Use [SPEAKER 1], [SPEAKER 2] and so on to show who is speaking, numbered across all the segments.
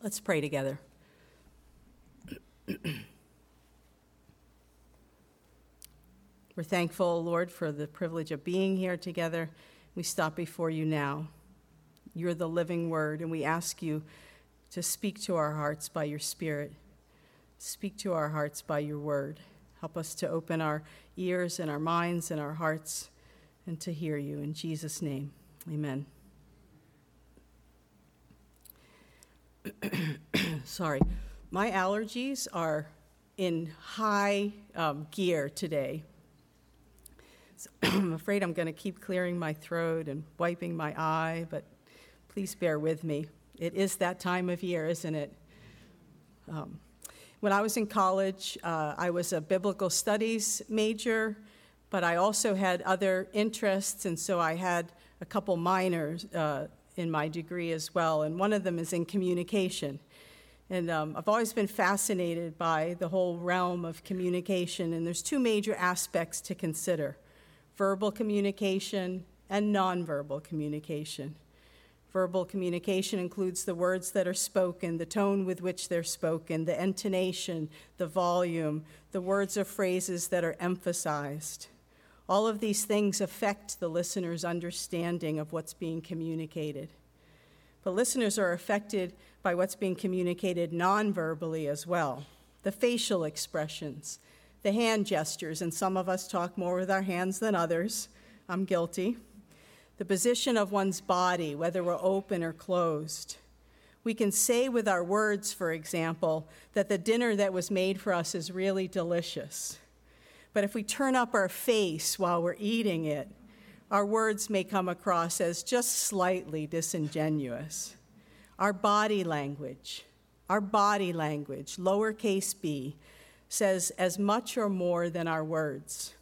[SPEAKER 1] Let's pray together. We're thankful, Lord, for the privilege of being here together. We stop before you now. You're the living word, and we ask you to speak to our hearts by your Spirit. Speak to our hearts by your word. Help us to open our ears and our minds and our hearts and to hear you. In Jesus' name, amen. Sorry, my allergies are in high um, gear today. So I'm afraid I'm going to keep clearing my throat and wiping my eye, but please bear with me. It is that time of year, isn't it? Um, when I was in college, uh, I was a biblical studies major, but I also had other interests, and so I had a couple minors uh, in my degree as well, and one of them is in communication. And um, I've always been fascinated by the whole realm of communication, and there's two major aspects to consider verbal communication and nonverbal communication. Verbal communication includes the words that are spoken, the tone with which they're spoken, the intonation, the volume, the words or phrases that are emphasized. All of these things affect the listener's understanding of what's being communicated. But listeners are affected by what's being communicated non-verbally as well. The facial expressions, the hand gestures, and some of us talk more with our hands than others. I'm guilty. The position of one's body, whether we're open or closed. We can say with our words, for example, that the dinner that was made for us is really delicious. But if we turn up our face while we're eating it, our words may come across as just slightly disingenuous. Our body language, our body language, lowercase b, says as much or more than our words.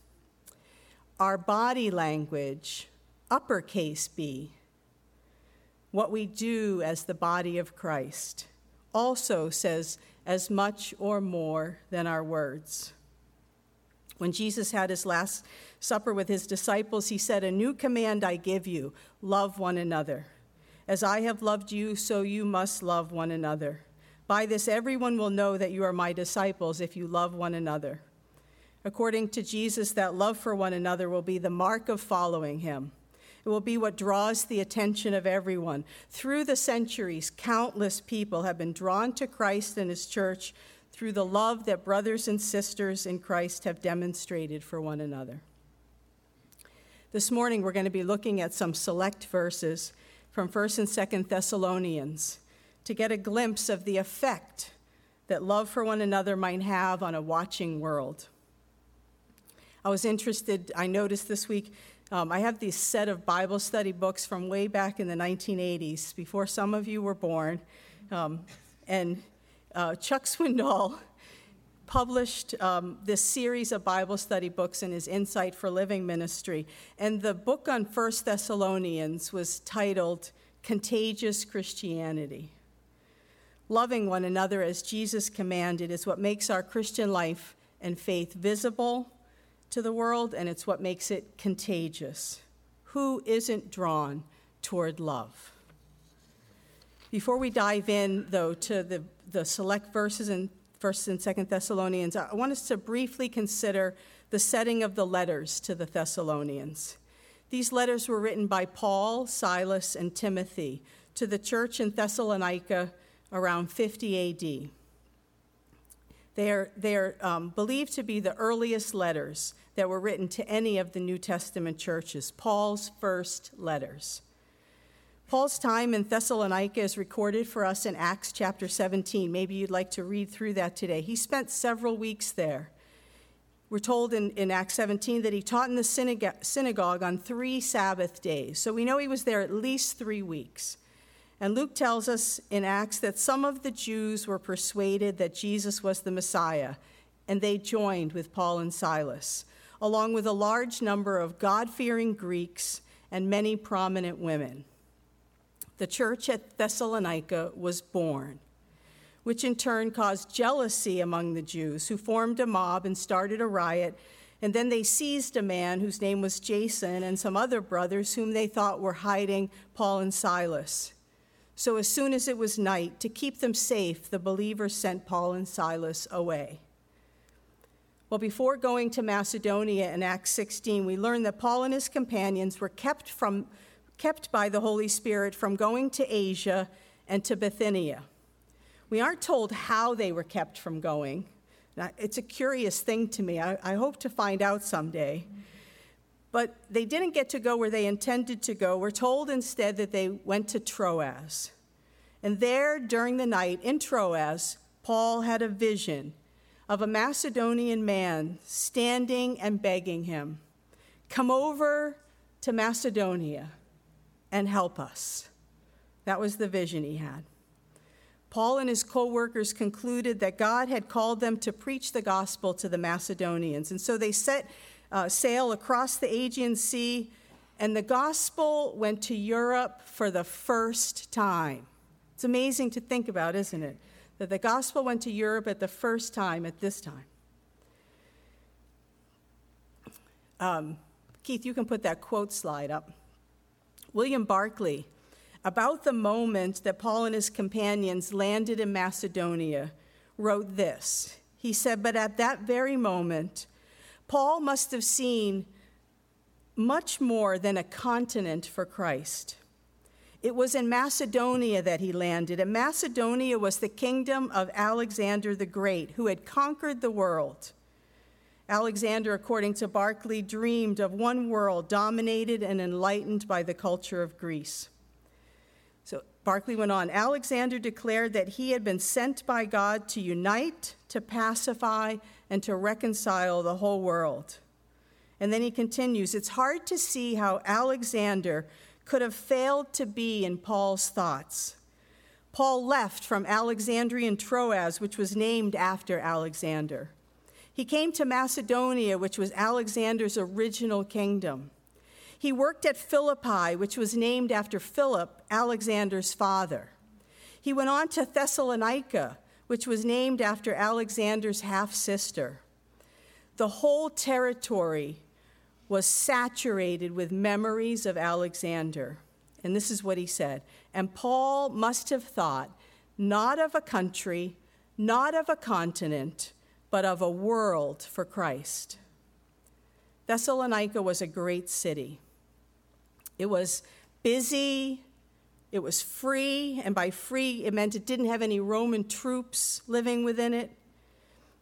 [SPEAKER 1] Our body language, uppercase b, what we do as the body of Christ, also says as much or more than our words. When Jesus had his last supper with his disciples, he said, A new command I give you love one another. As I have loved you, so you must love one another. By this, everyone will know that you are my disciples if you love one another. According to Jesus, that love for one another will be the mark of following him. It will be what draws the attention of everyone. Through the centuries, countless people have been drawn to Christ and his church through the love that brothers and sisters in Christ have demonstrated for one another. This morning, we're going to be looking at some select verses from 1st and 2nd Thessalonians to get a glimpse of the effect that love for one another might have on a watching world. I was interested, I noticed this week, um, I have these set of Bible study books from way back in the 1980s, before some of you were born. Um, and uh, Chuck Swindoll published um, this series of Bible study books in his Insight for Living ministry. And the book on First Thessalonians was titled Contagious Christianity. Loving one another as Jesus commanded is what makes our Christian life and faith visible to the world, and it's what makes it contagious. Who isn't drawn toward love? Before we dive in, though, to the, the select verses in 1st and 2nd Thessalonians, I want us to briefly consider the setting of the letters to the Thessalonians. These letters were written by Paul, Silas, and Timothy to the church in Thessalonica around 50 AD. They are, they are um, believed to be the earliest letters that were written to any of the New Testament churches, Paul's first letters. Paul's time in Thessalonica is recorded for us in Acts chapter 17. Maybe you'd like to read through that today. He spent several weeks there. We're told in, in Acts 17 that he taught in the synagogue, synagogue on three Sabbath days. So we know he was there at least three weeks. And Luke tells us in Acts that some of the Jews were persuaded that Jesus was the Messiah, and they joined with Paul and Silas, along with a large number of God fearing Greeks and many prominent women the church at Thessalonica was born, which in turn caused jealousy among the Jews, who formed a mob and started a riot. And then they seized a man whose name was Jason and some other brothers whom they thought were hiding Paul and Silas. So as soon as it was night, to keep them safe, the believers sent Paul and Silas away. Well, before going to Macedonia in Acts 16, we learn that Paul and his companions were kept, from, kept by the Holy Spirit from going to Asia and to Bithynia. We aren't told how they were kept from going. Now, it's a curious thing to me. I, I hope to find out someday. But they didn't get to go where they intended to go. We're told instead that they went to Troas. And there, during the night in Troas, Paul had a vision of a Macedonian man standing and begging him, Come over to Macedonia and help us. That was the vision he had. Paul and his co workers concluded that God had called them to preach the gospel to the Macedonians. And so they set uh, sail across the Aegean Sea, and the gospel went to Europe for the first time. It's amazing to think about, isn't it? That the gospel went to Europe at the first time at this time. Um, Keith, you can put that quote slide up. William Barclay, about the moment that Paul and his companions landed in Macedonia, wrote this. He said, But at that very moment, Paul must have seen much more than a continent for Christ. It was in Macedonia that he landed, and Macedonia was the kingdom of Alexander the Great, who had conquered the world. Alexander, according to Barclay, dreamed of one world dominated and enlightened by the culture of Greece. So Barclay went on Alexander declared that he had been sent by God to unite, to pacify, and to reconcile the whole world. And then he continues It's hard to see how Alexander could have failed to be in Paul's thoughts. Paul left from Alexandrian Troas, which was named after Alexander. He came to Macedonia, which was Alexander's original kingdom. He worked at Philippi, which was named after Philip, Alexander's father. He went on to Thessalonica, which was named after Alexander's half sister. The whole territory was saturated with memories of Alexander. And this is what he said. And Paul must have thought not of a country, not of a continent, but of a world for Christ. Thessalonica was a great city. It was busy, it was free, and by free, it meant it didn't have any Roman troops living within it.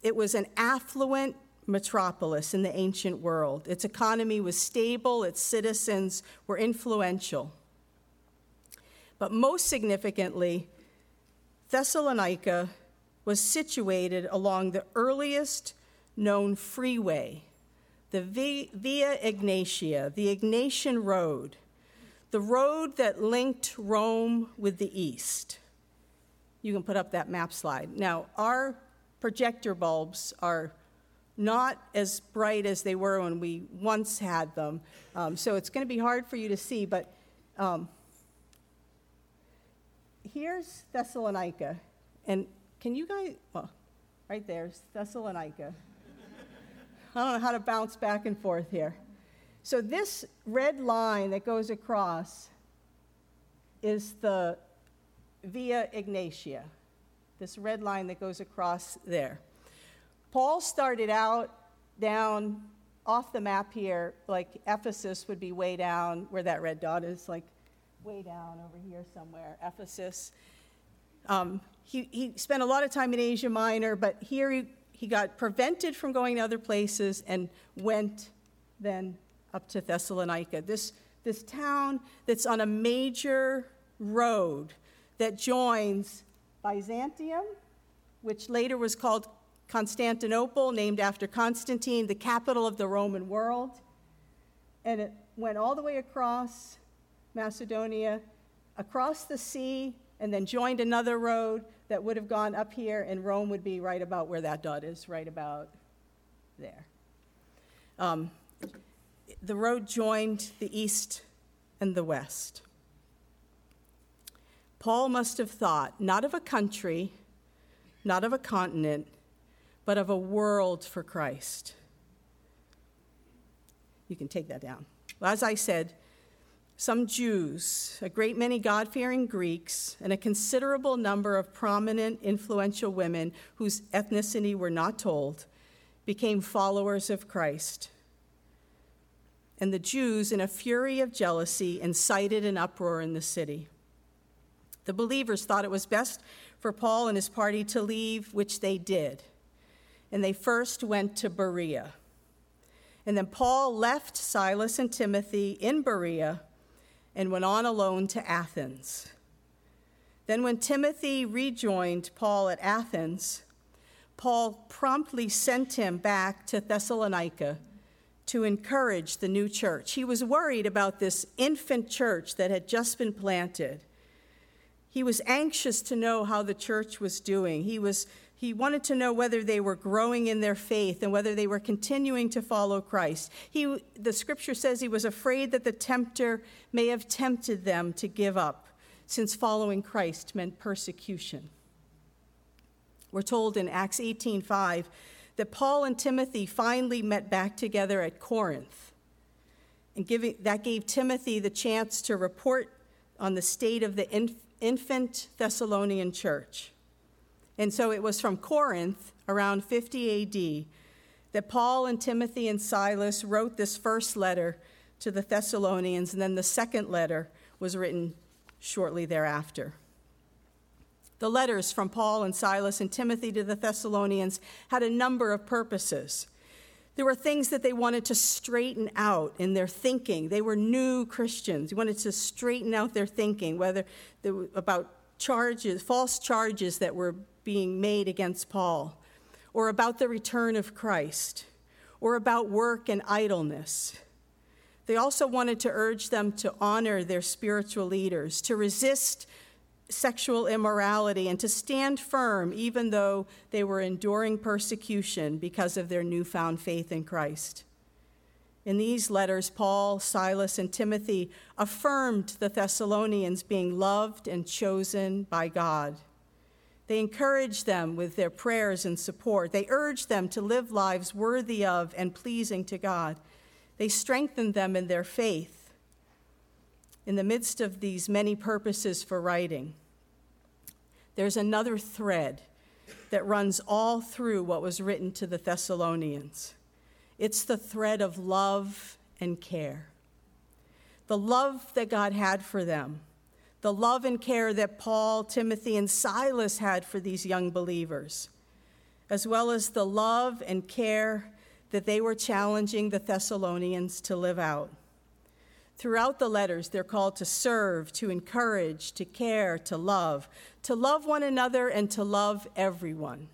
[SPEAKER 1] It was an affluent metropolis in the ancient world. Its economy was stable, its citizens were influential. But most significantly, Thessalonica was situated along the earliest known freeway, the Via Egnatia, the Egnatian Road the road that linked Rome with the east. You can put up that map slide. Now, our projector bulbs are not as bright as they were when we once had them, um, so it's going to be hard for you to see, but um, here's Thessalonica. And can you guys, well, right there's Thessalonica. I don't know how to bounce back and forth here. So, this red line that goes across is the Via Egnatia, this red line that goes across there. Paul started out down off the map here, like Ephesus would be way down where that red dot is, like way down over here somewhere, Ephesus. Um, he, he spent a lot of time in Asia Minor, but here he, he got prevented from going to other places and went then up to Thessalonica, this, this town that's on a major road that joins Byzantium, which later was called Constantinople, named after Constantine, the capital of the Roman world. And it went all the way across Macedonia, across the sea, and then joined another road that would have gone up here, and Rome would be right about where that dot is, right about there. Um, the road joined the east and the west. Paul must have thought not of a country, not of a continent, but of a world for Christ. You can take that down. Well, as I said, some Jews, a great many God fearing Greeks, and a considerable number of prominent, influential women whose ethnicity were not told, became followers of Christ. And the Jews, in a fury of jealousy, incited an uproar in the city. The believers thought it was best for Paul and his party to leave, which they did. And they first went to Berea. And then Paul left Silas and Timothy in Berea and went on alone to Athens. Then, when Timothy rejoined Paul at Athens, Paul promptly sent him back to Thessalonica to encourage the new church. He was worried about this infant church that had just been planted. He was anxious to know how the church was doing. He was he wanted to know whether they were growing in their faith and whether they were continuing to follow Christ. He, the scripture says he was afraid that the tempter may have tempted them to give up, since following Christ meant persecution. We're told in Acts 18:5 that Paul and Timothy finally met back together at Corinth. And giving, that gave Timothy the chance to report on the state of the inf- infant Thessalonian church. And so it was from Corinth, around 50 AD, that Paul and Timothy and Silas wrote this first letter to the Thessalonians, and then the second letter was written shortly thereafter. The letters from Paul and Silas and Timothy to the Thessalonians had a number of purposes. There were things that they wanted to straighten out in their thinking. They were new Christians. They wanted to straighten out their thinking, whether about charges, false charges that were being made against Paul, or about the return of Christ, or about work and idleness. They also wanted to urge them to honor their spiritual leaders, to resist sexual immorality, and to stand firm even though they were enduring persecution because of their newfound faith in Christ. In these letters, Paul, Silas, and Timothy affirmed the Thessalonians being loved and chosen by God. They encouraged them with their prayers and support. They urged them to live lives worthy of and pleasing to God. They strengthened them in their faith in the midst of these many purposes for writing. There's another thread that runs all through what was written to the Thessalonians it's the thread of love and care. The love that God had for them the love and care that Paul, Timothy, and Silas had for these young believers, as well as the love and care that they were challenging the Thessalonians to live out. Throughout the letters, they're called to serve, to encourage, to care, to love, to love one another, and to love everyone.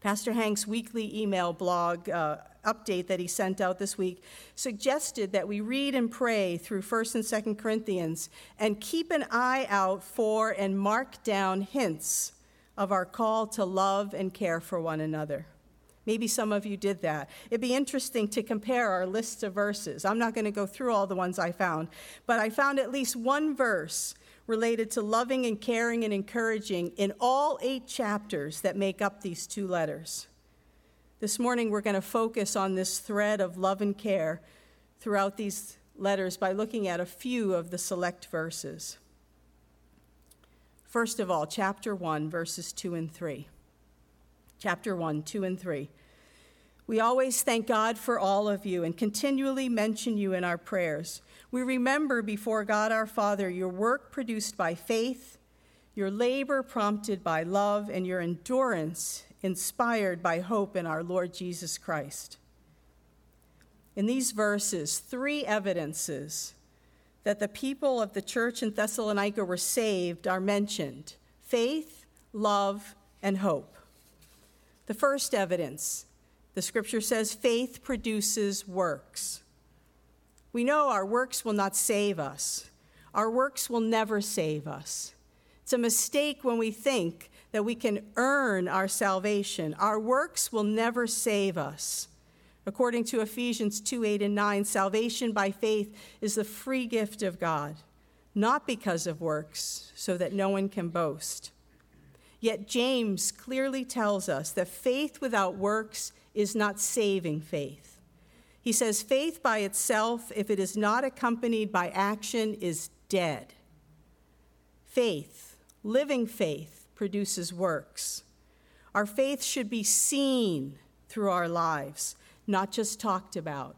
[SPEAKER 1] Pastor Hank's weekly email blog uh, update that he sent out this week suggested that we read and pray through 1st and 2nd Corinthians and keep an eye out for and mark down hints of our call to love and care for one another. Maybe some of you did that. It'd be interesting to compare our lists of verses. I'm not going to go through all the ones I found, but I found at least one verse related to loving and caring and encouraging in all eight chapters that make up these two letters. This morning, we're going to focus on this thread of love and care throughout these letters by looking at a few of the select verses. First of all, chapter 1, verses 2 and 3. Chapter 1, 2 and 3. We always thank God for all of you and continually mention you in our prayers. We remember before God our Father your work produced by faith, your labor prompted by love, and your endurance inspired by hope in our Lord Jesus Christ. In these verses, three evidences that the people of the church in Thessalonica were saved are mentioned faith, love, and hope. The first evidence, the scripture says, faith produces works. We know our works will not save us, our works will never save us. It's a mistake when we think that we can earn our salvation. Our works will never save us. According to Ephesians 2 8 and 9, salvation by faith is the free gift of God, not because of works, so that no one can boast. Yet James clearly tells us that faith without works is not saving faith. He says, faith by itself, if it is not accompanied by action, is dead. Faith, living faith, produces works. Our faith should be seen through our lives, not just talked about.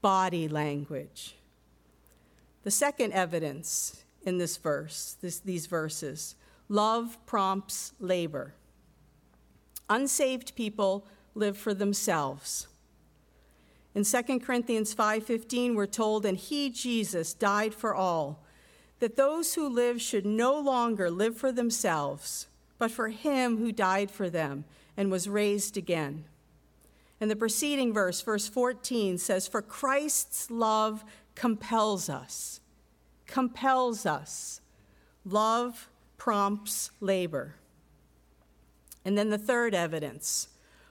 [SPEAKER 1] Body language. The second evidence in this verse, this, these verses, love prompts labor. Unsaved people live for themselves. In 2 Corinthians 5:15 we're told and he Jesus died for all that those who live should no longer live for themselves but for him who died for them and was raised again. And the preceding verse verse 14 says for Christ's love compels us compels us love prompts labor. And then the third evidence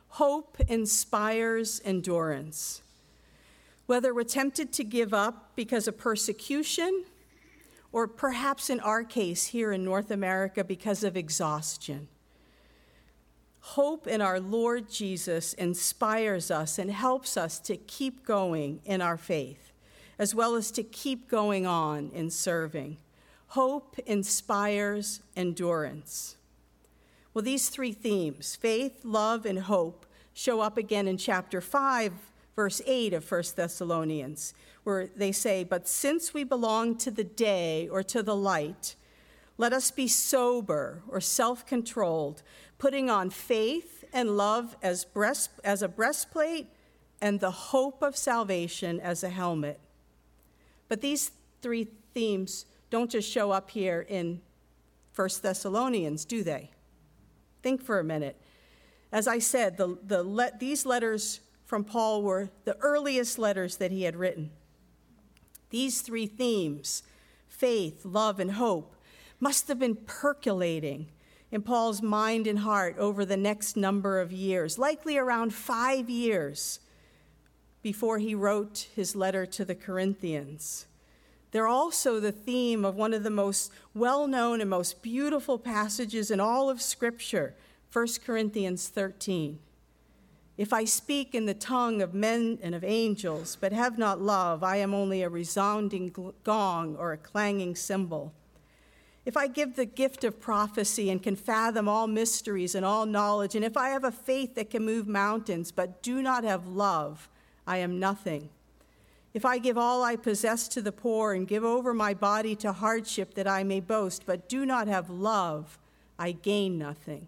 [SPEAKER 1] hope inspires endurance whether we're tempted to give up because of persecution, or perhaps in our case here in North America because of exhaustion. Hope in our Lord Jesus inspires us and helps us to keep going in our faith, as well as to keep going on in serving. Hope inspires endurance. Well, these three themes faith, love, and hope show up again in chapter 5 verse 8 of 1 Thessalonians, where they say, But since we belong to the day or to the light, let us be sober or self controlled, putting on faith and love as, breast, as a breastplate and the hope of salvation as a helmet. But these three themes don't just show up here in 1 Thessalonians, do they? Think for a minute. As I said, the, the le- these letters from Paul were the earliest letters that he had written. These three themes faith, love, and hope must have been percolating in Paul's mind and heart over the next number of years, likely around five years before he wrote his letter to the Corinthians. They're also the theme of one of the most well known and most beautiful passages in all of Scripture, 1 Corinthians 13. If I speak in the tongue of men and of angels, but have not love, I am only a resounding gong or a clanging cymbal. If I give the gift of prophecy and can fathom all mysteries and all knowledge, and if I have a faith that can move mountains, but do not have love, I am nothing. If I give all I possess to the poor and give over my body to hardship that I may boast, but do not have love, I gain nothing.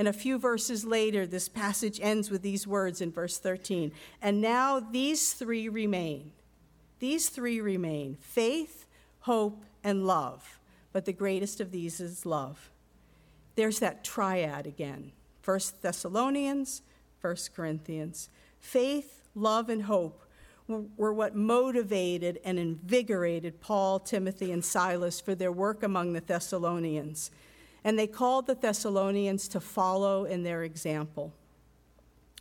[SPEAKER 1] And a few verses later, this passage ends with these words in verse 13. And now these three remain. These three remain faith, hope, and love. But the greatest of these is love. There's that triad again 1 Thessalonians, 1 Corinthians. Faith, love, and hope were what motivated and invigorated Paul, Timothy, and Silas for their work among the Thessalonians and they called the Thessalonians to follow in their example.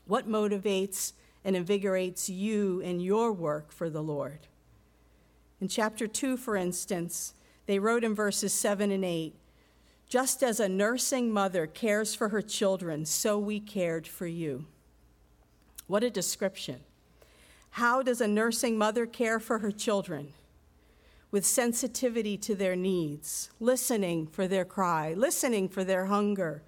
[SPEAKER 1] What motivates and invigorates you in your work for the Lord? In chapter 2, for instance, they wrote in verses 7 and 8 Just as a nursing mother cares for her children, so we cared for you. What a description. How does a nursing mother care for her children? With sensitivity to their needs, listening for their cry, listening for their hunger,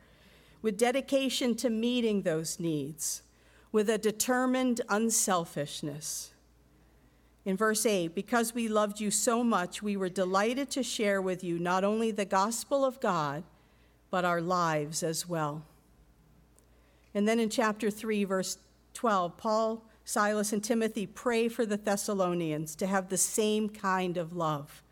[SPEAKER 1] with dedication to meeting those needs, with a determined unselfishness. In verse 8, because we loved you so much, we were delighted to share with you not only the gospel of God, but our lives as well. And then in chapter 3, verse 12, Paul Silas and Timothy pray for the Thessalonians to have the same kind of love.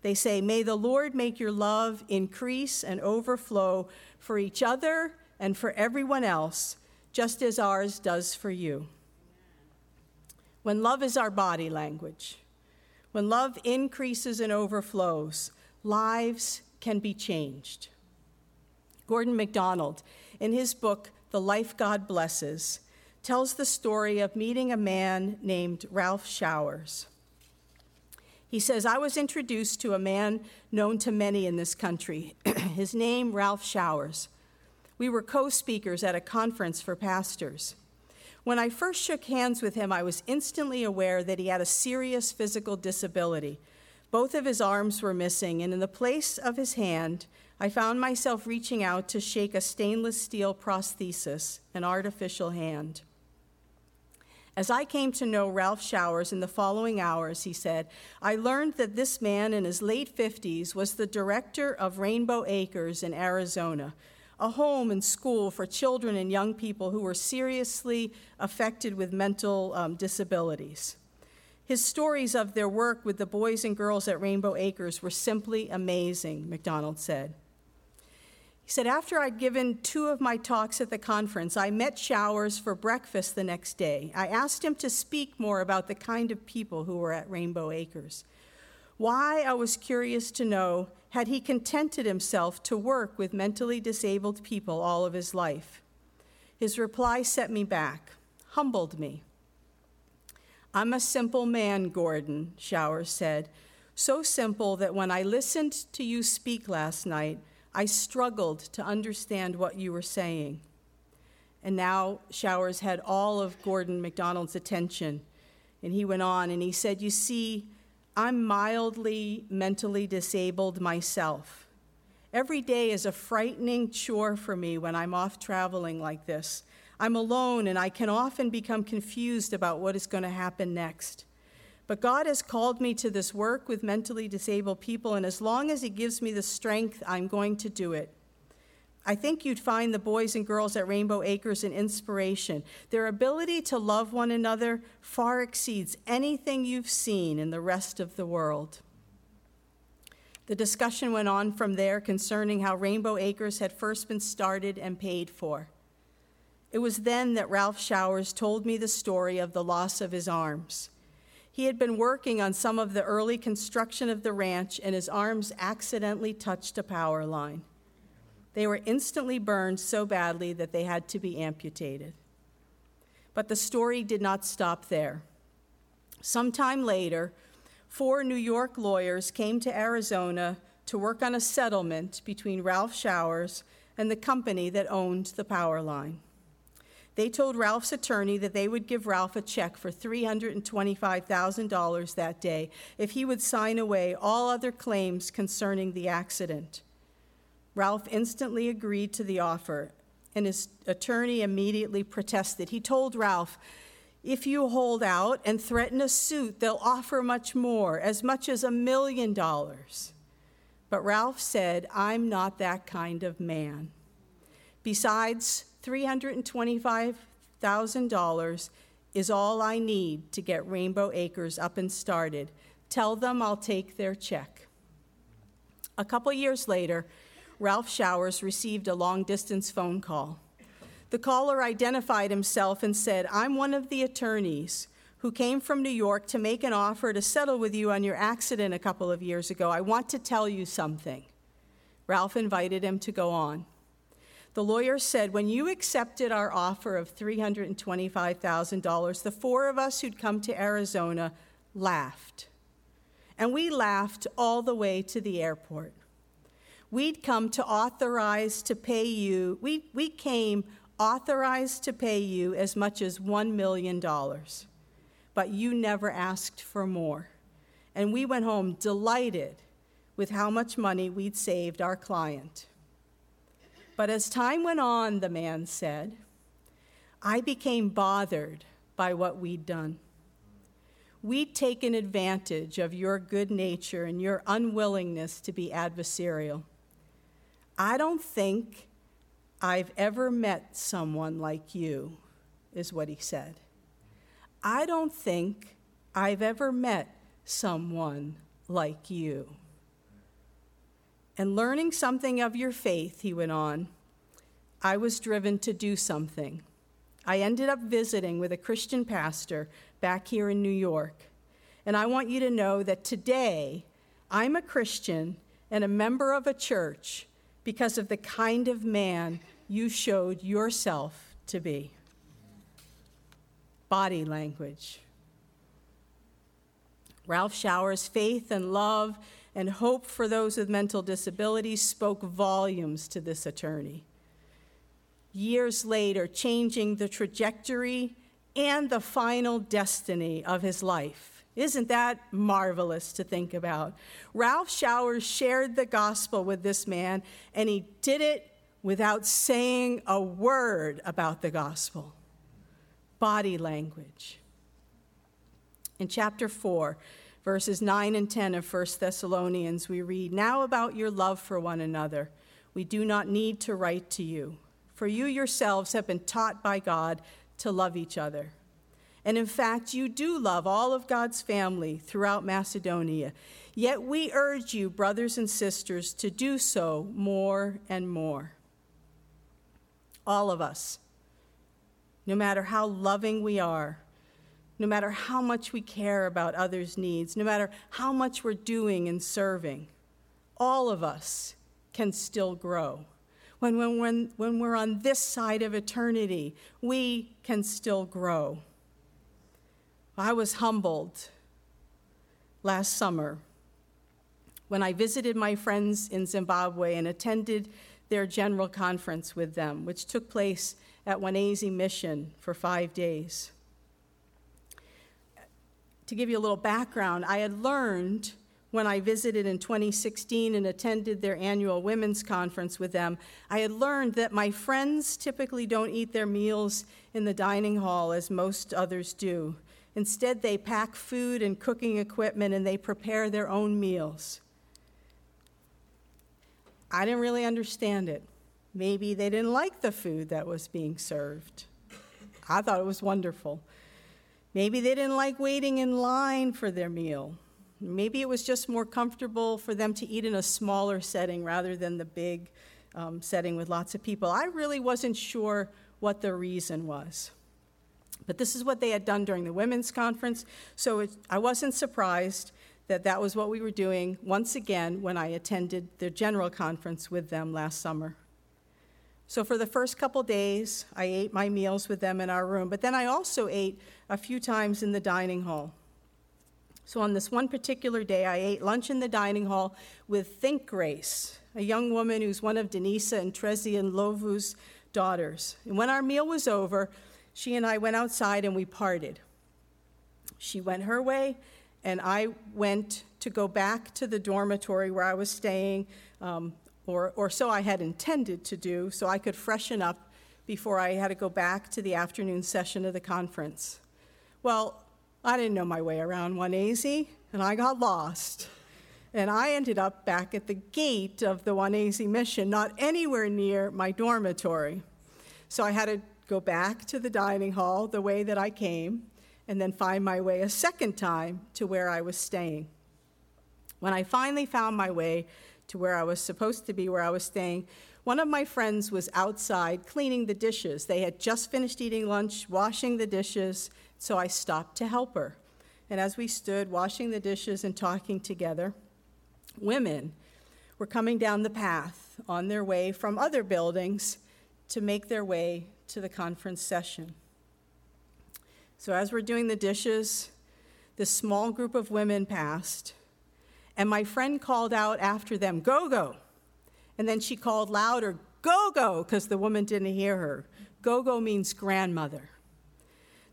[SPEAKER 1] They say, May the Lord make your love increase and overflow for each other and for everyone else, just as ours does for you. When love is our body language, when love increases and overflows, lives can be changed. Gordon MacDonald, in his book, The Life God Blesses, tells the story of meeting a man named Ralph Showers. He says, I was introduced to a man known to many in this country. His name, Ralph Showers. We were co speakers at a conference for pastors. When I first shook hands with him, I was instantly aware that he had a serious physical disability. Both of his arms were missing, and in the place of his hand, I found myself reaching out to shake a stainless steel prosthesis, an artificial hand. As I came to know Ralph Showers in the following hours, he said, I learned that this man in his late 50s was the director of Rainbow Acres in Arizona, a home and school for children and young people who were seriously affected with mental um, disabilities. His stories of their work with the boys and girls at Rainbow Acres were simply amazing, MacDonald said. He said, After I'd given two of my talks at the conference, I met Showers for breakfast the next day. I asked him to speak more about the kind of people who were at Rainbow Acres. Why, I was curious to know, had he contented himself to work with mentally disabled people all of his life? His reply set me back, humbled me. I'm a simple man, Gordon, Showers said, so simple that when I listened to you speak last night, I struggled to understand what you were saying. And now Showers had all of Gordon MacDonald's attention. And he went on and he said, You see, I'm mildly mentally disabled myself. Every day is a frightening chore for me when I'm off traveling like this. I'm alone and I can often become confused about what is going to happen next. But God has called me to this work with mentally disabled people, and as long as He gives me the strength, I'm going to do it. I think you'd find the boys and girls at Rainbow Acres an inspiration. Their ability to love one another far exceeds anything you've seen in the rest of the world. The discussion went on from there concerning how Rainbow Acres had first been started and paid for. It was then that Ralph Showers told me the story of the loss of his arms. He had been working on some of the early construction of the ranch, and his arms accidentally touched a power line. They were instantly burned so badly that they had to be amputated. But the story did not stop there. Sometime later, four New York lawyers came to Arizona to work on a settlement between Ralph Showers and the company that owned the power line. They told Ralph's attorney that they would give Ralph a check for $325,000 that day if he would sign away all other claims concerning the accident. Ralph instantly agreed to the offer, and his attorney immediately protested. He told Ralph, if you hold out and threaten a suit, they'll offer much more, as much as a million dollars. But Ralph said, I'm not that kind of man. Besides, $325,000 is all I need to get Rainbow Acres up and started. Tell them I'll take their check. A couple years later, Ralph Showers received a long distance phone call. The caller identified himself and said, I'm one of the attorneys who came from New York to make an offer to settle with you on your accident a couple of years ago. I want to tell you something. Ralph invited him to go on. The lawyer said, When you accepted our offer of $325,000, the four of us who'd come to Arizona laughed. And we laughed all the way to the airport. We'd come to authorize to pay you, we, we came authorized to pay you as much as $1 million. But you never asked for more. And we went home delighted with how much money we'd saved our client. But as time went on, the man said, I became bothered by what we'd done. We'd taken advantage of your good nature and your unwillingness to be adversarial. I don't think I've ever met someone like you, is what he said. I don't think I've ever met someone like you. And learning something of your faith, he went on, I was driven to do something. I ended up visiting with a Christian pastor back here in New York. And I want you to know that today I'm a Christian and a member of a church because of the kind of man you showed yourself to be. Body language. Ralph Shower's faith and love and hope for those with mental disabilities spoke volumes to this attorney. Years later, changing the trajectory and the final destiny of his life. Isn't that marvelous to think about? Ralph Showers shared the gospel with this man, and he did it without saying a word about the gospel. Body language. In chapter 4, verses 9 and 10 of 1 Thessalonians, we read, Now about your love for one another, we do not need to write to you, for you yourselves have been taught by God to love each other. And in fact, you do love all of God's family throughout Macedonia. Yet we urge you, brothers and sisters, to do so more and more. All of us, no matter how loving we are, no matter how much we care about others' needs, no matter how much we're doing and serving, all of us can still grow. When, when, when, when we're on this side of eternity, we can still grow. I was humbled last summer when I visited my friends in Zimbabwe and attended their general conference with them, which took place at Wanezi Mission for five days to give you a little background, I had learned when I visited in 2016 and attended their annual women's conference with them, I had learned that my friends typically don't eat their meals in the dining hall as most others do. Instead, they pack food and cooking equipment and they prepare their own meals. I didn't really understand it. Maybe they didn't like the food that was being served. I thought it was wonderful. Maybe they didn't like waiting in line for their meal. Maybe it was just more comfortable for them to eat in a smaller setting rather than the big um, setting with lots of people. I really wasn't sure what the reason was. But this is what they had done during the women's conference, so it, I wasn't surprised that that was what we were doing once again when I attended their general conference with them last summer. So for the first couple days, I ate my meals with them in our room, but then I also ate a few times in the dining hall. So on this one particular day, I ate lunch in the dining hall with Think Grace, a young woman who's one of Denisa and Trezi and Lovu's daughters. And when our meal was over, she and I went outside and we parted. She went her way, and I went to go back to the dormitory where I was staying um, or, or so I had intended to do, so I could freshen up before I had to go back to the afternoon session of the conference. Well, I didn't know my way around Wanezi, and I got lost. And I ended up back at the gate of the Wanezi mission, not anywhere near my dormitory. So I had to go back to the dining hall the way that I came, and then find my way a second time to where I was staying. When I finally found my way to where I was supposed to be, where I was staying, one of my friends was outside cleaning the dishes. They had just finished eating lunch, washing the dishes, so I stopped to help her. And as we stood washing the dishes and talking together, women were coming down the path on their way from other buildings to make their way to the conference session. So as we're doing the dishes, this small group of women passed and my friend called out after them, Go, go. And then she called louder, Go, go, because the woman didn't hear her. Go, go means grandmother.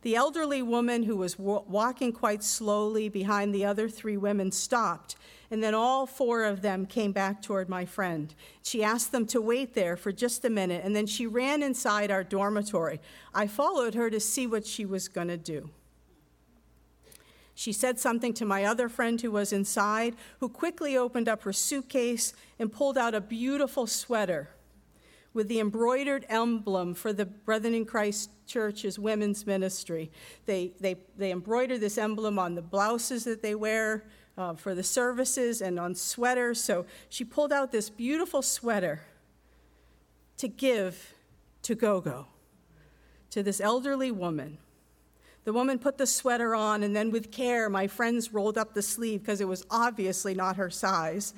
[SPEAKER 1] The elderly woman who was walking quite slowly behind the other three women stopped, and then all four of them came back toward my friend. She asked them to wait there for just a minute, and then she ran inside our dormitory. I followed her to see what she was going to do. She said something to my other friend who was inside, who quickly opened up her suitcase and pulled out a beautiful sweater with the embroidered emblem for the Brethren in Christ Church's women's ministry. They, they, they embroider this emblem on the blouses that they wear uh, for the services and on sweaters. So she pulled out this beautiful sweater to give to Gogo, to this elderly woman. The woman put the sweater on, and then with care, my friends rolled up the sleeve because it was obviously not her size.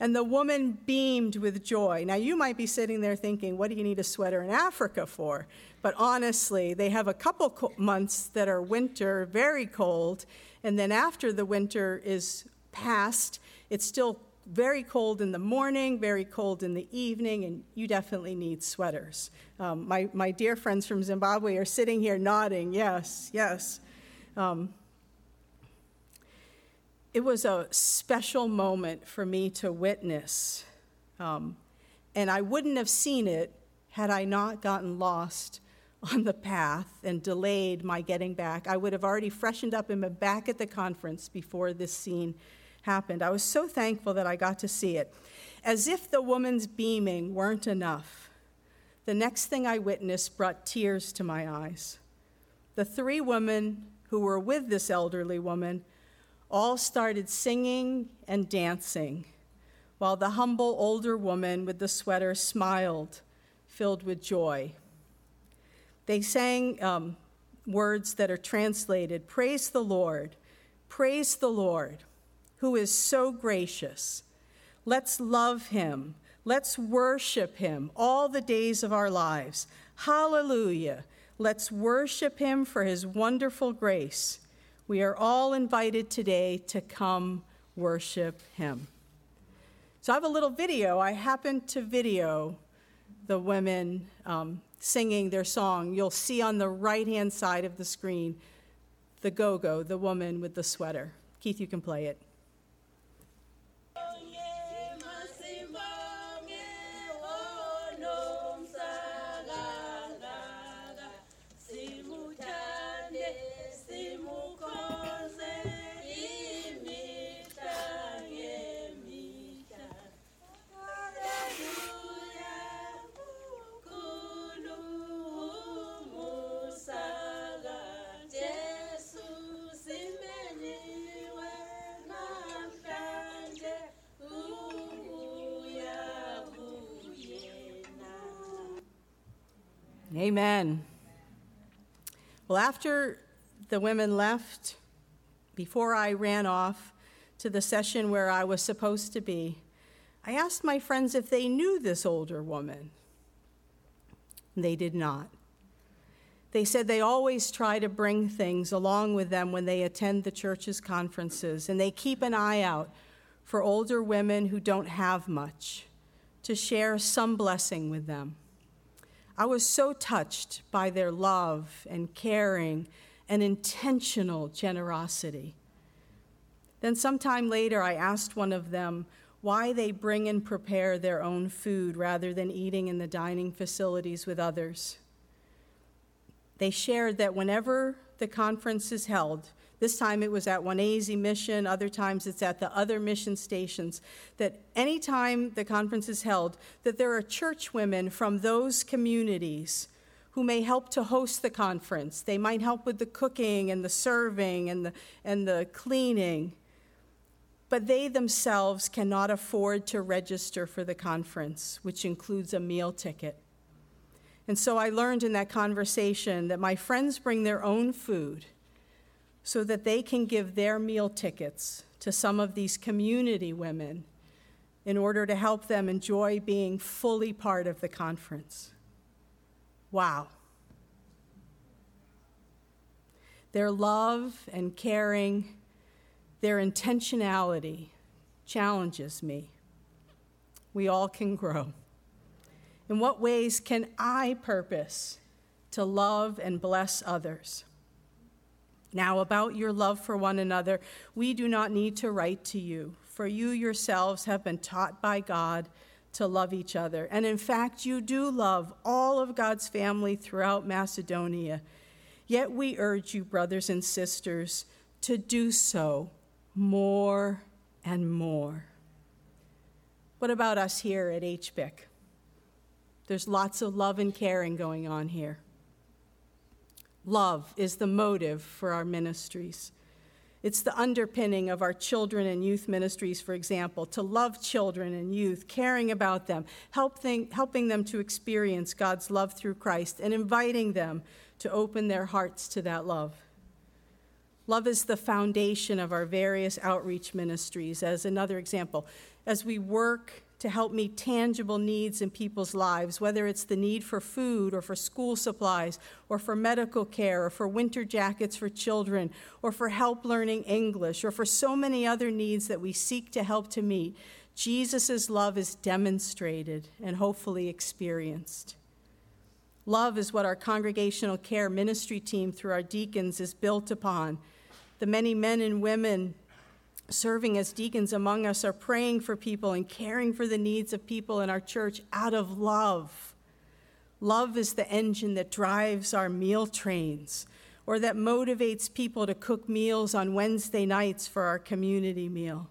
[SPEAKER 1] And the woman beamed with joy. Now, you might be sitting there thinking, what do you need a sweater in Africa for? But honestly, they have a couple co- months that are winter, very cold. And then after the winter is past, it's still very cold in the morning, very cold in the evening, and you definitely need sweaters. Um, my, my dear friends from Zimbabwe are sitting here nodding, yes, yes. Um, it was a special moment for me to witness, um, and I wouldn't have seen it had I not gotten lost on the path and delayed my getting back. I would have already freshened up and been back at the conference before this scene happened. I was so thankful that I got to see it. As if the woman's beaming weren't enough, the next thing I witnessed brought tears to my eyes. The three women who were with this elderly woman all started singing and dancing, while the humble older woman with the sweater smiled, filled with joy. They sang um, words that are translated Praise the Lord, praise the Lord who is so gracious. Let's love him. Let's worship him all the days of our lives. Hallelujah. Let's worship him for his wonderful grace. We are all invited today to come worship him. So I have a little video. I happened to video the women um, singing their song. You'll see on the right hand side of the screen the gogo, the woman with the sweater. Keith, you can play it. Amen. Well, after the women left, before I ran off to the session where I was supposed to be, I asked my friends if they knew this older woman. They did not. They said they always try to bring things along with them when they attend the church's conferences, and they keep an eye out for older women who don't have much to share some blessing with them. I was so touched by their love and caring and intentional generosity. Then, sometime later, I asked one of them why they bring and prepare their own food rather than eating in the dining facilities with others. They shared that whenever the conference is held, this time it was at Wanezi Mission, other times it's at the other mission stations. That anytime the conference is held, that there are church women from those communities who may help to host the conference. They might help with the cooking and the serving and the, and the cleaning. But they themselves cannot afford to register for the conference, which includes a meal ticket. And so I learned in that conversation that my friends bring their own food so that they can give their meal tickets to some of these community women in order to help them enjoy being fully part of the conference. Wow. Their love and caring, their intentionality challenges me. We all can grow. In what ways can I purpose to love and bless others? Now, about your love for one another, we do not need to write to you, for you yourselves have been taught by God to love each other. And in fact, you do love all of God's family throughout Macedonia. Yet we urge you, brothers and sisters, to do so more and more. What about us here at HBIC? There's lots of love and caring going on here. Love is the motive for our ministries. It's the underpinning of our children and youth ministries, for example, to love children and youth, caring about them, helping, helping them to experience God's love through Christ, and inviting them to open their hearts to that love. Love is the foundation of our various outreach ministries. As another example, as we work to help meet tangible needs in people's lives, whether it's the need for food or for school supplies or for medical care or for winter jackets for children or for help learning English or for so many other needs that we seek to help to meet, Jesus' love is demonstrated and hopefully experienced. Love is what our congregational care ministry team through our deacons is built upon. The many men and women serving as deacons among us are praying for people and caring for the needs of people in our church out of love. Love is the engine that drives our meal trains or that motivates people to cook meals on Wednesday nights for our community meal.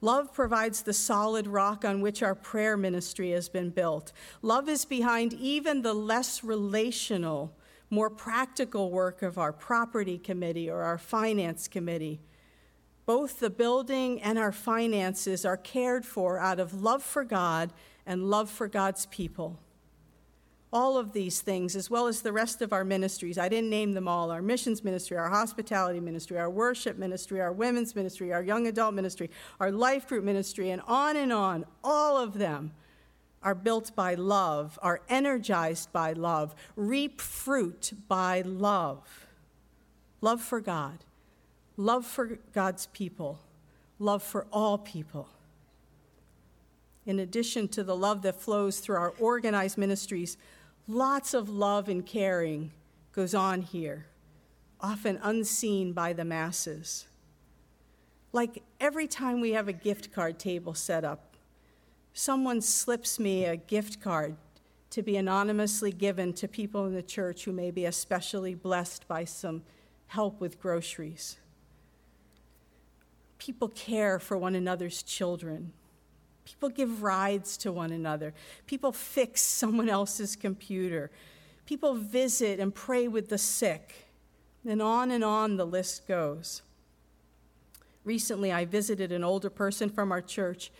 [SPEAKER 1] Love provides the solid rock on which our prayer ministry has been built. Love is behind even the less relational, more practical work of our property committee or our finance committee. Both the building and our finances are cared for out of love for God and love for God's people. All of these things, as well as the rest of our ministries, I didn't name them all our missions ministry, our hospitality ministry, our worship ministry, our women's ministry, our young adult ministry, our life group ministry, and on and on, all of them are built by love, are energized by love, reap fruit by love. Love for God love for God's people, love for all people. In addition to the love that flows through our organized ministries, lots of love and caring goes on here, often unseen by the masses. Like every time we have a gift card table set up, someone slips me a gift card to be anonymously given to people in the church who may be especially blessed by some help with groceries. People care for one another's children. People give rides to one another. People fix someone else's computer. People visit and pray with the sick. And on and on the list goes. Recently, I visited an older person from our church,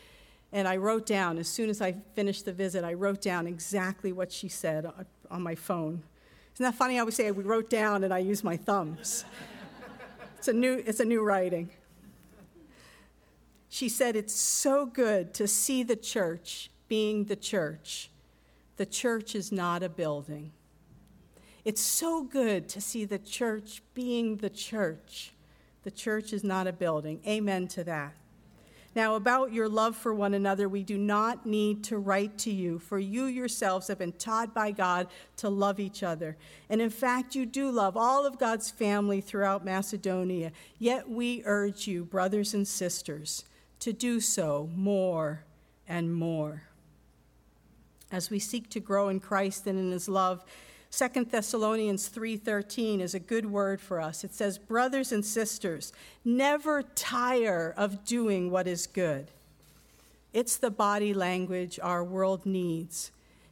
[SPEAKER 1] and I wrote down, as soon as I finished the visit, I wrote down exactly what she said on my phone. Isn't that funny I always say we wrote down and I use my thumbs? it's, a new, it's a new writing. She said, It's so good to see the church being the church. The church is not a building. It's so good to see the church being the church. The church is not a building. Amen to that. Now, about your love for one another, we do not need to write to you, for you yourselves have been taught by God to love each other. And in fact, you do love all of God's family throughout Macedonia. Yet we urge you, brothers and sisters, to do so more and more. As we seek to grow in Christ and in his love, 2 Thessalonians 3:13 is a good word for us. It says, "Brothers and sisters, never tire of doing what is good." It's the body language our world needs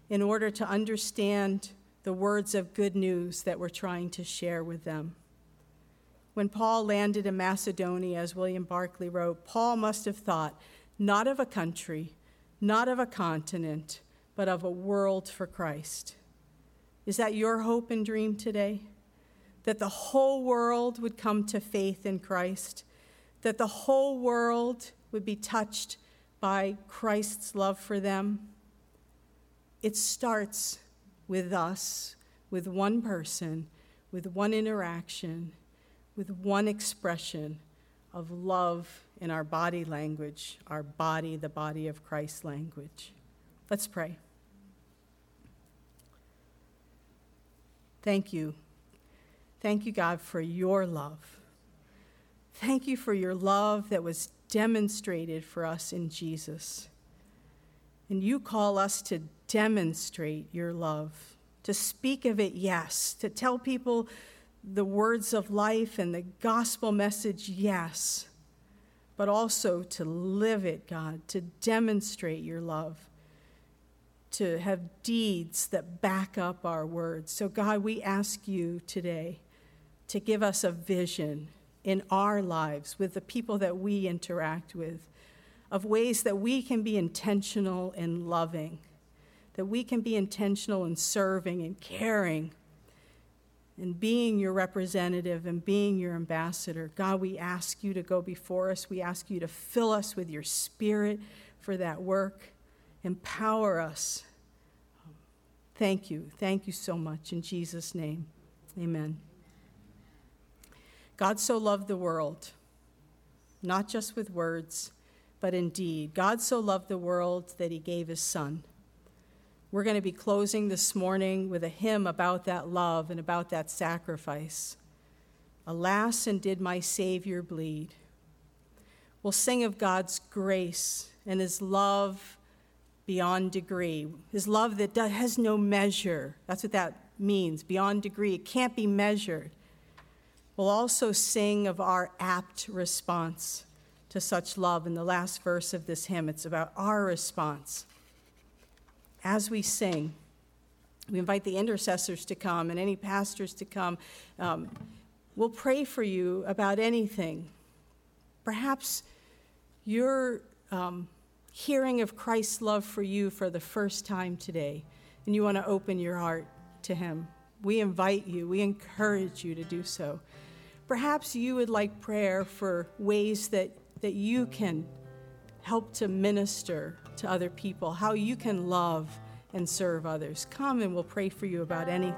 [SPEAKER 1] in order to understand the words of good news that we're trying to share with them. When Paul landed in Macedonia, as William Barclay wrote, Paul must have thought not of a country, not of a continent, but of a world for Christ. Is that your hope and dream today? That the whole world would come to faith in Christ, that the whole world would be touched by Christ's love for them? It starts with us, with one person, with one interaction with one expression of love in our body language, our body, the body of Christ language. Let's pray. Thank you. Thank you, God, for your love. Thank you for your love that was demonstrated for us in Jesus. And you call us to demonstrate your love, to speak of it, yes, to tell people the words of life and the gospel message, yes, but also to live it, God, to demonstrate your love, to have deeds that back up our words. So, God, we ask you today to give us a vision in our lives with the people that we interact with of ways that we can be intentional in loving, that we can be intentional in serving and caring and being your representative and being your ambassador. God, we ask you to go before us. We ask you to fill us with your spirit for that work. Empower us. Thank you. Thank you so much. In Jesus' name, amen. God so loved the world, not just with words, but in deed. God so loved the world that he gave his son we're going to be closing this morning with a hymn about that love and about that sacrifice. Alas, and did my Savior bleed? We'll sing of God's grace and his love beyond degree, his love that has no measure. That's what that means, beyond degree. It can't be measured. We'll also sing of our apt response to such love in the last verse of this hymn. It's about our response as we sing, we invite the intercessors to come and any pastors to come. Um, we'll pray for you about anything. Perhaps you're um, hearing of Christ's love for you for the first time today, and you want to open your heart to Him. We invite you, we encourage you to do so. Perhaps you would like prayer for ways that, that you can help to minister to other people, how you can love and serve others. Come and we'll pray for you about anything.